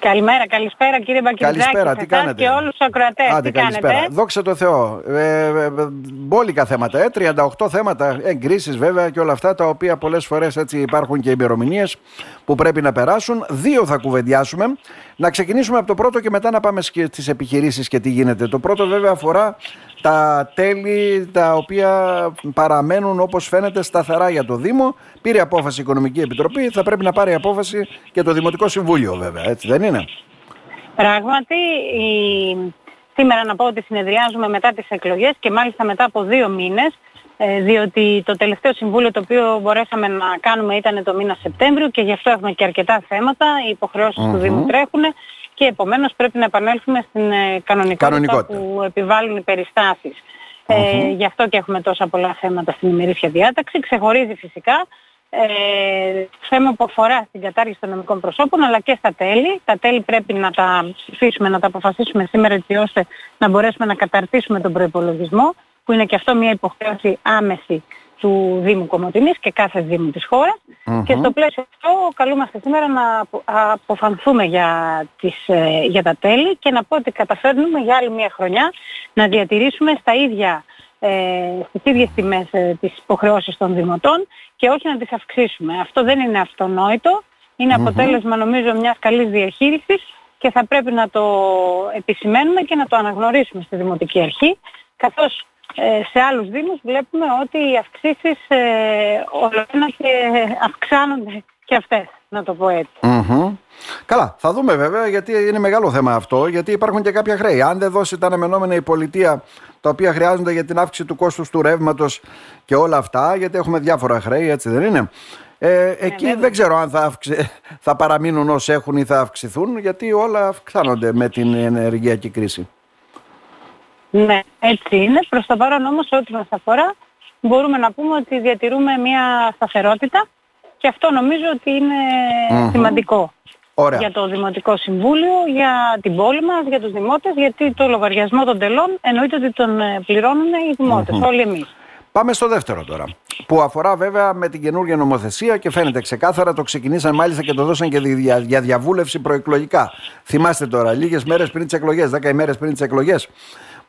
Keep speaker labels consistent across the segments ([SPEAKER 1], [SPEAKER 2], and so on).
[SPEAKER 1] Καλημέρα, καλησπέρα κύριε Μπακυρτζάκη.
[SPEAKER 2] Καλησπέρα, τι κάνετε;
[SPEAKER 1] Και όλους τους ακροατές,
[SPEAKER 2] Άντε,
[SPEAKER 1] τι
[SPEAKER 2] καλησπέρα.
[SPEAKER 1] κάνετε.
[SPEAKER 2] Δόξα τω Θεώ. Ε, ε, ε, μπόλικα θέματα, ε, 38 θέματα, εγκρίσεις βέβαια και όλα αυτά τα οποία πολλές φορές έτσι υπάρχουν και ημερομηνίες που πρέπει να περάσουν. Δύο θα κουβεντιάσουμε. Να ξεκινήσουμε από το πρώτο και μετά να πάμε στις επιχειρήσεις και τι γίνεται. Το πρώτο βέβαια αφορά τα τέλη τα οποία παραμένουν όπως φαίνεται σταθερά για το Δήμο. Πήρε απόφαση η Οικονομική Επιτροπή, θα πρέπει να πάρει απόφαση και το Δημοτικό Συμβούλιο βέβαια, έτσι δεν είναι;
[SPEAKER 1] Πράγματι, η... σήμερα να πω ότι συνεδριάζουμε μετά τις εκλογές και μάλιστα μετά από δύο μήνες, ε, διότι το τελευταίο συμβούλιο το οποίο μπορέσαμε να κάνουμε ήταν το μήνα Σεπτέμβριο και γι' αυτό έχουμε και αρκετά θέματα, οι υποχρεωσεις του Δήμου τρέχουν και επομένως πρέπει να επανέλθουμε στην ε, κανονικότητα,
[SPEAKER 2] Κανονικότητα.
[SPEAKER 1] που επιβάλλουν οι περιστάσεις. Ε, γι' αυτό και έχουμε τόσα πολλά θέματα στην ημερήσια διάταξη. Ξεχωρίζει φυσικά ε, θέμα που αφορά στην κατάργηση των νομικών προσώπων αλλά και στα τέλη. Τα τέλη πρέπει να τα ψηφίσουμε, να τα αποφασίσουμε σήμερα έτσι ώστε να μπορέσουμε να καταρτήσουμε τον προϋπολογισμό που είναι και αυτό μια υποχρέωση άμεση του Δήμου Κομωτινής και κάθε Δήμου της χωρας Και στο πλαίσιο αυτό καλούμαστε σήμερα να απο- αποφανθούμε για, τις, ε, για τα τέλη και να πω ότι καταφέρνουμε για άλλη μια χρονιά να διατηρήσουμε στα ίδια ε, στις ίδιες τιμές ε, τις υποχρεώσεις των δημοτών και όχι να τις αυξήσουμε. Αυτό δεν είναι αυτονόητο, είναι αποτέλεσμα νομίζω μιας καλής διαχείρισης και θα πρέπει να το επισημαίνουμε και να το αναγνωρίσουμε στη Δημοτική Αρχή, καθώς ε, σε άλλους Δήμους βλέπουμε ότι οι αυξήσεις ε, όλο ένα και αυξάνονται και αυτές, να το πω έτσι.
[SPEAKER 2] Μμμ. Καλά, θα δούμε βέβαια γιατί είναι μεγάλο θέμα αυτό, γιατί υπάρχουν και κάποια χρέη. Αν δεν δώσει τα αναμενόμενα η πολιτεία τα οποία χρειάζονται για την αύξηση του κόστους του ρεύματος και όλα αυτά, γιατί έχουμε διάφορα χρέη, έτσι δεν είναι. Ε, εκεί
[SPEAKER 1] βέβαια.
[SPEAKER 2] δεν ξέρω αν θα, αυξη- θα παραμείνουν όσοι έχουν ή θα αυξηθούν, γιατί όλα αυξάνονται με την ενεργειακή κρίση.
[SPEAKER 1] Ναι, έτσι είναι. Προς το παρόν όμως ό,τι μας αφορά μπορούμε να πούμε ότι διατηρούμε μια σταθερότητα και αυτό νομίζω ότι είναι σημαντικό
[SPEAKER 2] Ωραία.
[SPEAKER 1] για το Δημοτικό Συμβούλιο, για την πόλη μας, για τους δημότες, γιατί το λογαριασμό των τελών εννοείται ότι τον ε, πληρώνουν οι δημοτες όλοι εμείς.
[SPEAKER 2] Πάμε στο δεύτερο τώρα. Που αφορά βέβαια με την καινούργια νομοθεσία και φαίνεται ξεκάθαρα το ξεκινήσαν μάλιστα και το δώσαν και δια- για διαβούλευση προεκλογικά. Θυμάστε τώρα, λίγες μέρες πριν τις εκλογές, 10 ημέρες πριν τις εκλογές,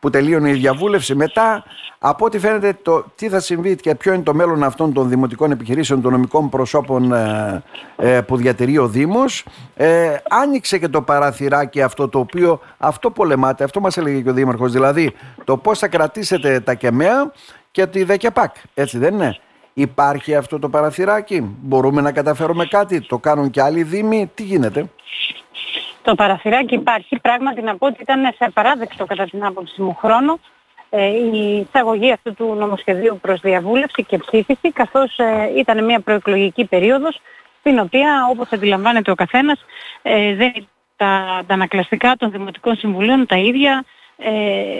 [SPEAKER 2] που τελείωνε η διαβούλευση. Μετά, από ό,τι φαίνεται, το τι θα συμβεί και ποιο είναι το μέλλον αυτών των δημοτικών επιχειρήσεων, των νομικών προσώπων ε, ε, που διατηρεί ο Δήμος, ε, άνοιξε και το παραθυράκι αυτό το οποίο αυτό πολεμάται, αυτό μας έλεγε και ο Δήμαρχος. Δηλαδή, το πώς θα κρατήσετε τα ΚΕΜΕΑ και τη ΔΕΚΕΠΑΚ. Έτσι δεν είναι. Υπάρχει αυτό το παραθυράκι. Μπορούμε να καταφέρουμε κάτι. Το κάνουν και άλλοι δήμοι. Τι γίνεται;
[SPEAKER 1] Το παραθυράκι υπάρχει. Πράγματι να πω ότι ήταν σε απαράδεκτο κατά την άποψη μου χρόνο ε, η εισαγωγή αυτού του νομοσχεδίου προς διαβούλευση και ψήφιση καθώς ε, ήταν μια προεκλογική περίοδος στην οποία όπως αντιλαμβάνεται ο καθένας ε, δεν ήταν τα, τα ανακλαστικά των Δημοτικών Συμβουλίων τα ίδια ε,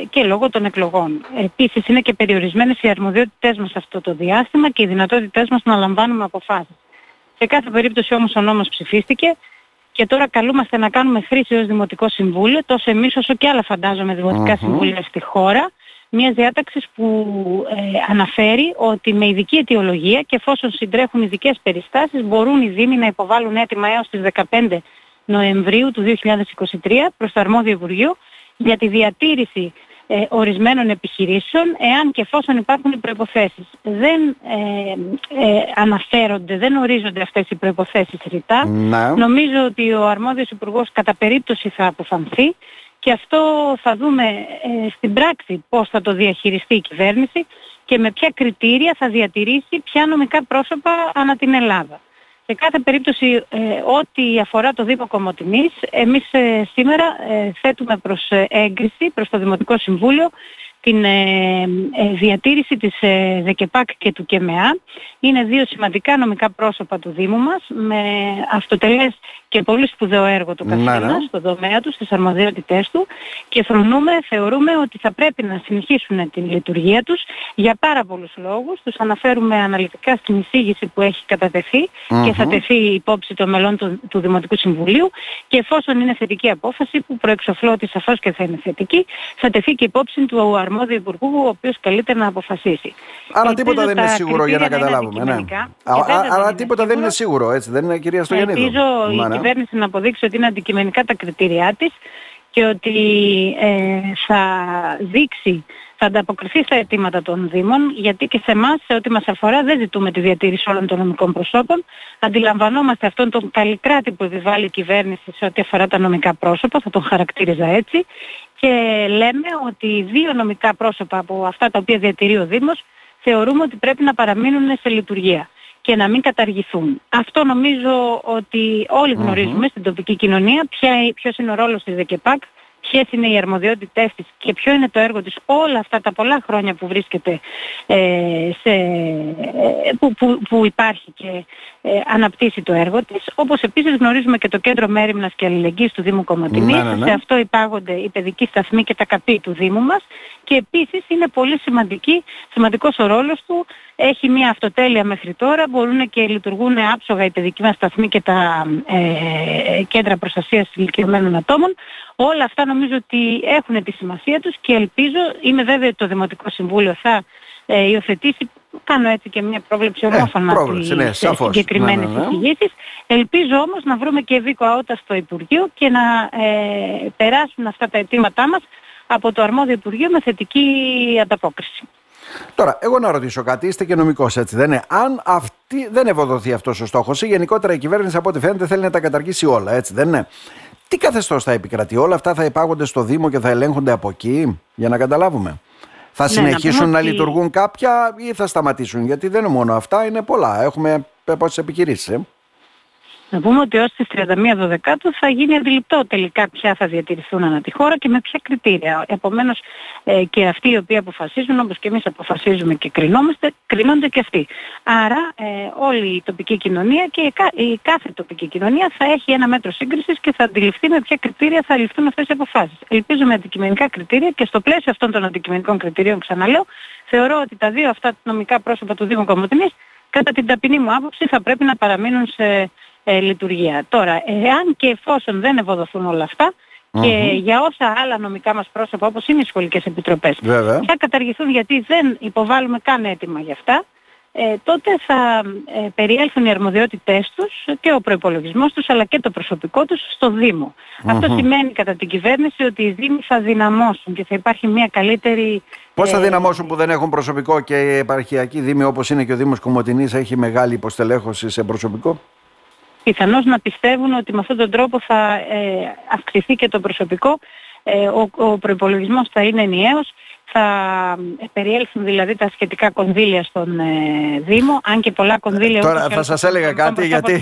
[SPEAKER 1] και λόγω των εκλογών. Επίσης είναι και περιορισμένες οι αρμοδιότητές μας αυτό το διάστημα και οι δυνατότητές μας να λαμβάνουμε αποφάσεις. Σε κάθε περίπτωση όμως ο νόμος ψηφίστηκε και τώρα καλούμαστε να κάνουμε χρήση ως Δημοτικό Συμβούλιο, τόσο εμείς όσο και άλλα φαντάζομαι δημοτικά συμβούλια στη χώρα, μιας διάταξης που ε, αναφέρει ότι με ειδική αιτιολογία και εφόσον συντρέχουν ειδικές περιστάσεις μπορούν οι Δήμοι να υποβάλουν έτοιμα έως τις 15 Νοεμβρίου του 2023 προς το αρμόδιο Υπουργείο για τη διατήρηση ε, ορισμένων επιχειρήσεων εάν και εφόσον υπάρχουν οι προϋποθέσεις. Δεν ε, ε, αναφέρονται, δεν ορίζονται αυτές οι προϋποθέσεις ρητά.
[SPEAKER 2] Να.
[SPEAKER 1] Νομίζω ότι ο αρμόδιος υπουργός κατά περίπτωση θα αποφανθεί και αυτό θα δούμε ε, στην πράξη πώς θα το διαχειριστεί η κυβέρνηση και με ποια κριτήρια θα διατηρήσει ποια νομικά πρόσωπα ανά την Ελλάδα. Σε κάθε περίπτωση, ε, ό,τι αφορά το Δήμο Κομωτινής, εμείς ε, σήμερα ε, θέτουμε προς ε, έγκριση, προς το Δημοτικό Συμβούλιο, την ε, ε, διατήρηση της ε, ΔΕΚΕΠΑΚ και του ΚΕΜΕΑ. Είναι δύο σημαντικά νομικά πρόσωπα του Δήμου μας, με αυτοτελές και πολύ σπουδαίο έργο του
[SPEAKER 2] Να,
[SPEAKER 1] καθένα
[SPEAKER 2] ναι.
[SPEAKER 1] στο τομέα τους, στις αρμοδιότητές του και φρονούμε, θεωρούμε ότι θα πρέπει να συνεχίσουν την λειτουργία τους για πάρα πολλούς λόγους. Τους αναφέρουμε αναλυτικά στην εισήγηση που έχει κατατεθεί και θα τεθεί υπόψη των μελών του, του Δημοτικού Συμβουλίου και εφόσον είναι θετική απόφαση που προεξοφλώ ότι σαφώς και θα είναι θετική, θα τεθεί και υπόψη του αρμόδιου αρμόδιου υπουργού ο οποίος καλείται να αποφασίσει.
[SPEAKER 2] Άρα τίποτα δεν είναι σίγουρο για να καταλάβουμε. Ναι. Άρα τίποτα δεν είναι σίγουρο, έτσι δεν είναι κυρία Στογεννίδου.
[SPEAKER 1] Ελπίζω η κυβέρνηση να αποδείξει ότι είναι αντικειμενικά τα κριτήριά της και ότι ε, θα δείξει θα ανταποκριθεί στα αιτήματα των Δήμων, γιατί και σε εμάς, σε ό,τι μας αφορά, δεν ζητούμε τη διατήρηση όλων των νομικών προσώπων. Αντιλαμβανόμαστε αυτόν τον καλλικράτη που επιβάλλει η κυβέρνηση σε ό,τι αφορά τα νομικά πρόσωπα, θα τον χαρακτήριζα έτσι, και λέμε ότι δύο νομικά πρόσωπα από αυτά τα οποία διατηρεί ο Δήμος θεωρούμε ότι πρέπει να παραμείνουν σε λειτουργία και να μην καταργηθούν. Αυτό νομίζω ότι γνωρίζουμε στην τοπική κοινωνία ποια, ποιος είναι ο ρόλος της ΔΕΚΕΠΑΚ ποιες είναι οι αρμοδιότητές της και ποιο είναι το έργο της όλα αυτά τα πολλά χρόνια που βρίσκεται ε, σε, ε, που, που, που, υπάρχει και ε, αναπτύσσει το έργο της. Όπως επίσης γνωρίζουμε και το Κέντρο Μέριμνας και Αλληλεγγύης του Δήμου Κομματινής. Ναι, ναι, ναι. Σε αυτό υπάγονται οι παιδικοί σταθμοί και τα καπή του Δήμου μας και επίσης είναι πολύ σημαντική, σημαντικός ο ρόλος του. Έχει μια αυτοτέλεια μέχρι τώρα, μπορούν και λειτουργούν άψογα οι παιδικοί μας σταθμοί και τα ε, κέντρα προστασίας ηλικιωμένων ατόμων. Όλα αυτά νομίζω ότι έχουν τη σημασία τους και ελπίζω, είμαι βέβαιη ότι το Δημοτικό Συμβούλιο θα ε, υιοθετήσει, κάνω έτσι και μια πρόβλεψη ομόφωνα ε, τις ναι, συγκεκριμένες ναι, ναι. Ελπίζω όμως να βρούμε και δίκο αότα στο Υπουργείο και να ε, περάσουν αυτά τα αιτήματά μας από το αρμόδιο Υπουργείο με θετική ανταπόκριση.
[SPEAKER 2] Τώρα, εγώ να ρωτήσω κάτι, είστε και νομικός έτσι, δεν είναι; Αν αυτή, δεν ευοδοθεί αυτός ο στόχος ή γενικότερα η κυβέρνηση από ό,τι φαίνεται θέλει να τα καταργήσει όλα, έτσι δεν είναι; Τι καθεστώς θα επικρατεί, όλα αυτά θα υπάγονται στο Δήμο και θα ελέγχονται από εκεί, για να καταλάβουμε; Θα ναι, συνεχίσουν να, να λειτουργούν κάποια ή θα σταματήσουν, γιατί δεν είναι μόνο αυτά, είναι πολλά. Έχουμε πόσε επιχειρήσεις. Ε;
[SPEAKER 1] Να πούμε ότι ως τις 31 Δεκάτου θα γίνει αντιληπτό τελικά ποια θα διατηρηθούν ανά τη χώρα και με ποια κριτήρια. Επομένως ε, και αυτοί οι οποίοι αποφασίζουν όπως και εμείς αποφασίζουμε και κρινόμαστε, κρίνονται και αυτοί. Άρα ε, όλη η τοπική κοινωνία και η, κάθε τοπική κοινωνία θα έχει ένα μέτρο σύγκρισης και θα αντιληφθεί με ποια κριτήρια θα ληφθούν αυτές οι αποφάσεις. Ελπίζουμε αντικειμενικά κριτήρια και στο πλαίσιο αυτών των αντικειμενικών κριτηρίων ξαναλέω θεωρώ ότι τα δύο αυτά νομικά πρόσωπα του Δήμου Κομωτινής κατά την ταπεινή μου άποψη θα πρέπει να παραμείνουν σε ε, λειτουργία. Τώρα, εάν και εφόσον δεν ευοδοθούν όλα και για όσα άλλα νομικά μας πρόσωπα όπως είναι οι σχολικές επιτροπές θα καταργηθούν γιατί δεν υποβάλλουμε καν έτοιμα για αυτά, ε, τότε θα ε, περιέλθουν οι αρμοδιότητές τους και ο προϋπολογισμός τους αλλά και το προσωπικό τους στο Δήμο. Αυτό σημαίνει κατά την κυβέρνηση ότι οι Δήμοι θα δυναμώσουν και θα υπάρχει μια καλύτερη...
[SPEAKER 2] Πώς θα ε, δυναμώσουν που δεν έχουν προσωπικό και η επαρχιακή Δήμη όπως είναι και ο Δήμος Κομωτινής έχει μεγάλη υποστελέχωση σε προσωπικό;
[SPEAKER 1] Πιθανώς να πιστεύουν ότι με αυτόν τον τρόπο θα ε, αυξηθεί και το προσωπικό, ε, ο, ο προϋπολογισμός θα είναι ενιαίος, θα ε, περιέλθουν δηλαδή τα σχετικά κονδύλια στον ε, Δήμο, αν και πολλά κονδύλια...
[SPEAKER 2] Τώρα θα σας έλεγα κάτι γιατί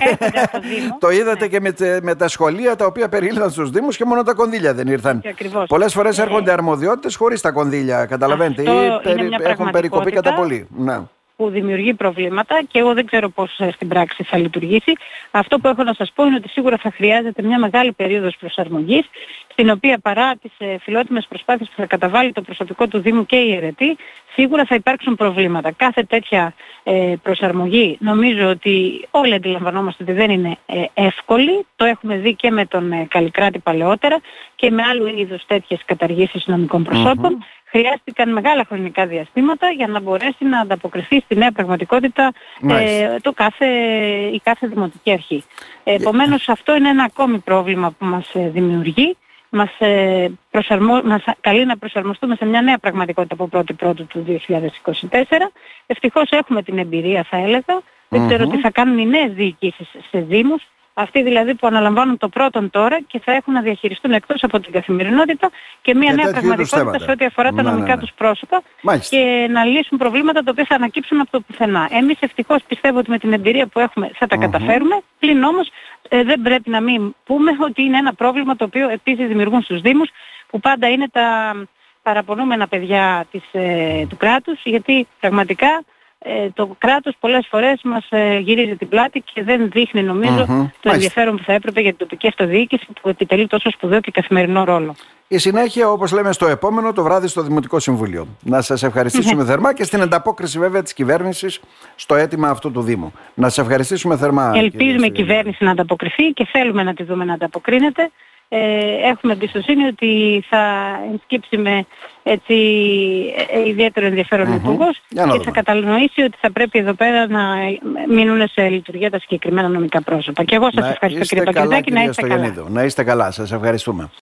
[SPEAKER 2] το είδατε και με, με, τα σχολεία τα οποία περιήλθαν στους Δήμους και μόνο τα κονδύλια δεν ήρθαν. Πολλές φορές έρχονται αρμοδιότητες χωρίς τα κονδύλια, καταλαβαίνετε, ή περι, έχουν περικοπεί κατά πολύ. Ναι
[SPEAKER 1] που δημιουργεί προβλήματα και εγώ δεν ξέρω πώς ε, στην πράξη θα λειτουργήσει. Αυτό που έχω να σας πω είναι ότι σίγουρα θα χρειάζεται μια μεγάλη περίοδος προσαρμογής στην οποία παρά τις ε, φιλότιμες προσπάθειες που θα καταβάλει το προσωπικό του Δήμου και η αιρετή, σίγουρα θα υπάρξουν προβλήματα. Κάθε τέτοια ε, προσαρμογή νομίζω ότι όλοι αντιλαμβανόμαστε ότι δεν είναι εύκολη. Το έχουμε δει και με τον Καλλικράτη παλαιότερα και με άλλου είδους τέτοιες καταργήσεις νομικών χρειάστηκαν μεγάλα χρονικά διαστήματα για να μπορέσει να ανταποκριθεί στη νέα πραγματικότητα ε, το κάθε, η κάθε δημοτική αρχή. Ε, επομένως αυτό είναι ένα ακόμη πρόβλημα που μας ε, δημιουργεί. Μας, ε, προσαρμο... μας καλεί να προσαρμοστούμε σε μια νέα πραγματικότητα από 1η Πρώτου του 2024. Ευτυχώς έχουμε την εμπειρία θα έλεγα. Δεν ξέρω τι θα κάνουν οι νέες διοικήσεις σε Δήμους αυτοί δηλαδή που αναλαμβάνουν το πρώτον τώρα και θα έχουν να διαχειριστούν εκτός από την καθημερινότητα και μια νέα πραγματικότητα σε ό,τι αφορά τα ναι, νομικά ναι, ναι. τους πρόσωπα και να λύσουν προβλήματα τα οποία θα ανακύψουν από το πουθενά. Εμείς ευτυχώς πιστεύω ότι με την εμπειρία που έχουμε θα τα καταφέρουμε, πλην όμως ε, δεν πρέπει να μην πούμε ότι είναι ένα πρόβλημα το οποίο επίσης δημιουργούν στους Δήμους που πάντα είναι τα παραπονούμενα παιδιά της, ε, του κράτους γιατί πραγματικά ε, το κράτος πολλές φορές μας ε, γυρίζει την πλάτη και δεν δείχνει το ενδιαφέρον που θα έπρεπε για την τοπική αυτοδιοίκηση που επιτελεί τόσο σπουδαίο και καθημερινό ρόλο.
[SPEAKER 2] Η συνέχεια, όπως λέμε, στο επόμενο το βράδυ στο Δημοτικό Συμβούλιο. Να σας ευχαριστήσουμε θερμά και στην ανταπόκριση, βέβαια, της κυβέρνησης στο αίτημα αυτού του Δήμου. Να σας ευχαριστήσουμε θερμά.
[SPEAKER 1] Ελπίζουμε η κυβέρνηση να ανταποκριθεί και θέλουμε να τη δούμε να ανταποκρίνεται ε, έχουμε εμπιστοσύνη ότι θα ενσκύψει με έτσι, ε, ιδιαίτερο ενδιαφέρον mm-hmm. υπουργός και θα κατανοήσει ότι θα πρέπει εδώ πέρα να μείνουν σε λειτουργία τα συγκεκριμένα νομικά πρόσωπα. Και εγώ σας ευχαριστώ κύριε Παγκριτάκη, να είστε καλά.
[SPEAKER 2] Να είστε καλά, σας ευχαριστούμε.